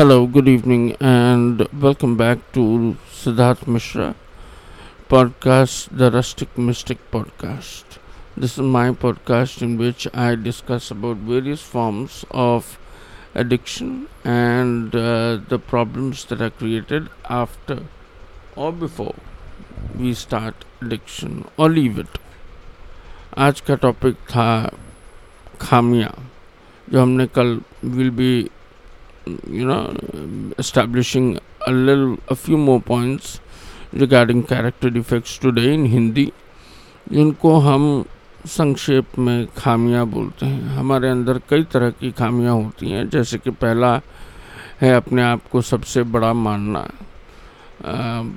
Hello, good evening, and welcome back to Siddharth Mishra podcast, the Rustic Mystic podcast. This is my podcast in which I discuss about various forms of addiction and uh, the problems that are created after or before we start addiction or leave it. आज का topic था खामियां जो हमने कल will be you know, establishing a little, a few more points regarding character defects today in Hindi जिनको हम संक्षेप में खामियाँ बोलते हैं। हमारे अंदर कई तरह की खामियाँ होती हैं। जैसे कि पहला है अपने आप को सबसे बड़ा मानना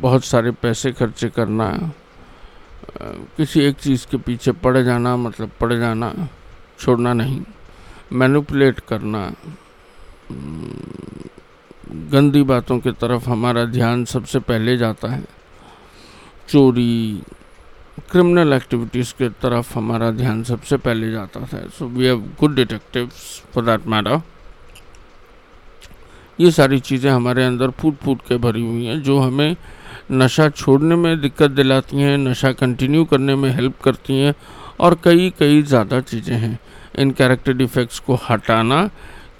बहुत सारे पैसे खर्चे करना किसी एक चीज़ के पीछे पड़ जाना मतलब पड़ जाना, छोड़ना नहीं, मैनिपुलेट करना गंदी बातों की तरफ़ हमारा ध्यान सबसे पहले जाता है। चोरी क्रिमिनल एक्टिविटीज़ के तरफ़ हमारा ध्यान सबसे पहले जाता था so we have good detectives for that matter ये सारी चीज़ें हमारे अंदर फूट फूट के भरी हुई हैं, जो हमें नशा छोड़ने में दिक्कत दिलाती हैं, नशा कंटिन्यू करने में हेल्प करती हैं, और कई कई ज़्यादा चीज़ें हैं। इन कैरेक्टर डिफेक्ट्स को हटाना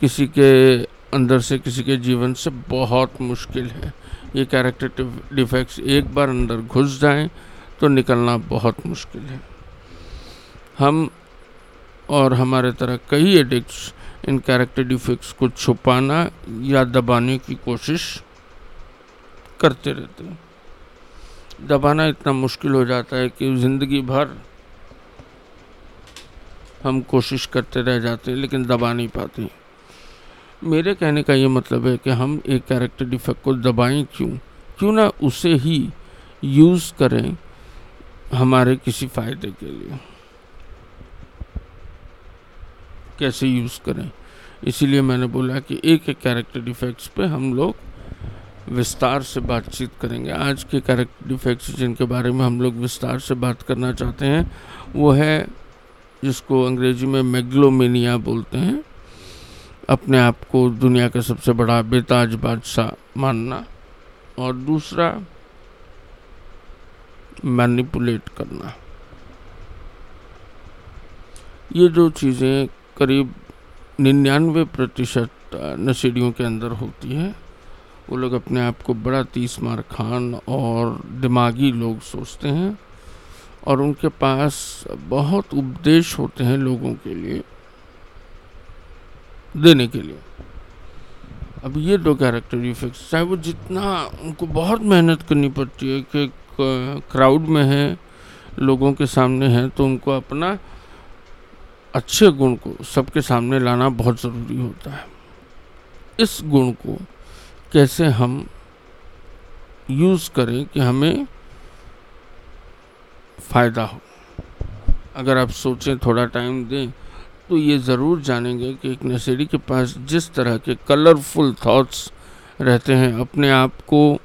किसी के अंदर से, किसी के जीवन से बहुत मुश्किल है। ये कैरेक्टर डिफेक्ट्स एक बार अंदर घुस जाएँ तो निकलना बहुत मुश्किल है। हम और हमारे तरह कई एडिक्ट्स इन कैरेक्टर डिफेक्ट्स को छुपाना या दबाने की कोशिश करते रहते हैं। दबाना इतना मुश्किल हो जाता है कि ज़िंदगी भर हम कोशिश करते रह जाते हैं, लेकिन दबा नहीं पाते। मेरे कहने का ये मतलब है कि हम एक कैरेक्टर डिफेक्ट को दबाएँ क्यों? क्यों ना उसे ही यूज़ करें हमारे किसी फ़ायदे के लिए। कैसे यूज़ करें? इसीलिए मैंने बोला कि एक एक कैरेक्टर डिफेक्ट्स पे हम लोग विस्तार से बातचीत करेंगे। आज के कैरेक्टर डिफेक्ट्स जिनके बारे में हम लोग विस्तार से बात करना चाहते हैं, वो है जिसको अंग्रेज़ी में मेग्लोमेनिया बोलते हैं। अपने आप को दुनिया का सबसे बड़ा बेताज बादशाह मानना और दूसरा मैनिपुलेट करना। ये दो चीज़ें करीब निन्यानवे प्रतिशत नशेड़ियों के अंदर होती है, वो लोग अपने आप को बड़ा तीस मार खान और दिमागी लोग सोचते हैं और उनके पास बहुत उपदेश होते हैं लोगों के लिए। देने के लिए। अब ये दो कैरेक्टर इफेक्ट्स चाहे वो जितना उनको बहुत मेहनत करनी पड़ती है कि क्राउड में है, लोगों के सामने है तो उनको अपना अच्छे गुण को सबके सामने लाना बहुत ज़रूरी होता है। इस गुण को कैसे हम यूज़ करें कि हमें फ़ायदा हो? अगर आप सोचें, थोड़ा टाइम दें तो ये ज़रूर जानेंगे कि एक नशेड़ी के पास जिस तरह के कलरफुल थॉट्स रहते हैं, अपने आप को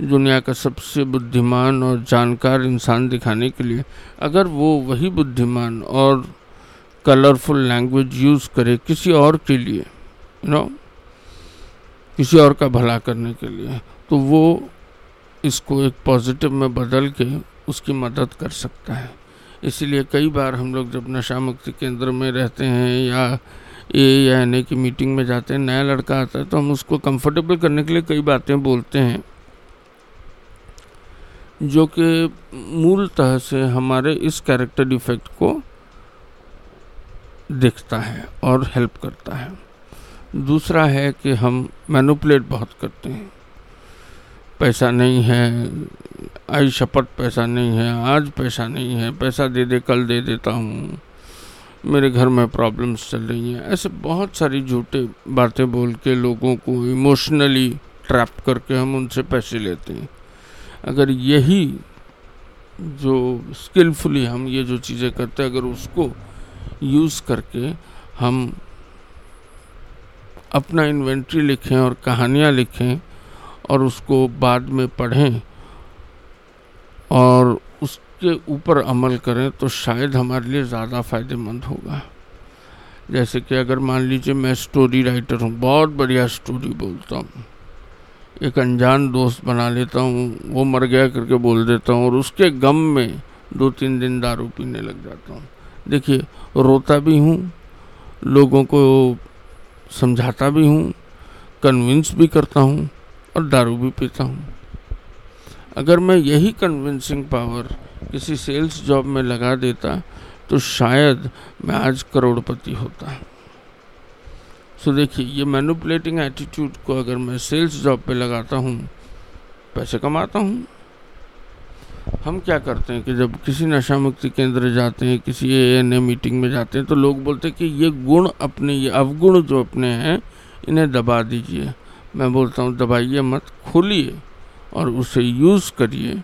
दुनिया का सबसे बुद्धिमान और जानकार इंसान दिखाने के लिए, अगर वो वही बुद्धिमान और कलरफुल लैंग्वेज यूज़ करे किसी और के लिए यू नो किसी और का भला करने के लिए तो वो इसको एक पॉजिटिव में बदल के उसकी मदद कर सकता है। इसीलिए कई बार हम लोग जब नशा मुक्ति केंद्र में रहते हैं या ए या एन की मीटिंग में जाते हैं, नया लड़का आता है तो हम उसको कंफर्टेबल करने के लिए कई बातें बोलते हैं, जो कि मूलतः से हमारे इस कैरेक्टर डिफेक्ट को दिखता है और हेल्प करता है। दूसरा है कि हम मैनुपलेट बहुत करते हैं। पैसा नहीं है आई शपथ पैसा नहीं है, आज पैसा नहीं है, पैसा दे दे, कल दे देता हूँ। मेरे घर में प्रॉब्लम्स चल रही हैं। ऐसे बहुत सारी झूठे बातें बोल के लोगों को इमोशनली ट्रैप करके हम उनसे पैसे लेते हैं। अगर यही जो स्किलफुली हम ये जो चीज़ें करते हैं, अगर उसको यूज़ करके हम अपना इन्वेंट्री लिखें और कहानियाँ लिखें और उसको बाद में पढ़ें और उसके ऊपर अमल करें तो शायद हमारे लिए ज़्यादा फ़ायदेमंद होगा। जैसे कि अगर मान लीजिए मैं स्टोरी राइटर हूँ, बहुत बढ़िया स्टोरी बोलता हूँ। एक अनजान दोस्त बना लेता हूँ, वो मर गया करके बोल देता हूँ और उसके गम में दो तीन दिन दारू पीने लग जाता हूँ। देखिए, रोता भी हूँ, लोगों को समझाता भी हूँ कन्विंस भी करता हूँ और दारू भी पीता हूँ। अगर मैं यही कन्विंसिंग पावर किसी सेल्स जॉब में लगा देता तो शायद मैं आज करोड़पति होता। सो देखिए, ये मैनुपलेटिंग एटीट्यूड को अगर मैं सेल्स जॉब पे लगाता हूँ, पैसे कमाता हूँ। हम क्या करते हैं कि जब किसी नशा मुक्ति केंद्र जाते हैं, किसी ए एन ए मीटिंग में जाते हैं तो लोग बोलते हैं कि ये गुण अपने, ये अवगुण जो अपने हैं, इन्हें दबा दीजिए। मैं बोलता हूँ, दबाइए मत, खोलिए। और उसे यूज़ करिए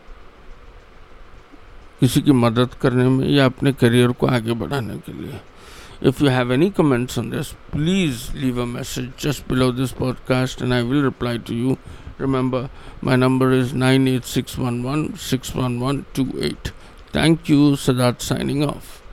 किसी की मदद करने में या अपने करियर को आगे बढ़ाने के लिए। If you have any comments on this please leave a message just below this podcast and I will reply to you remember my number is nine eight six one one six one one two eight thank you Sadarth signing off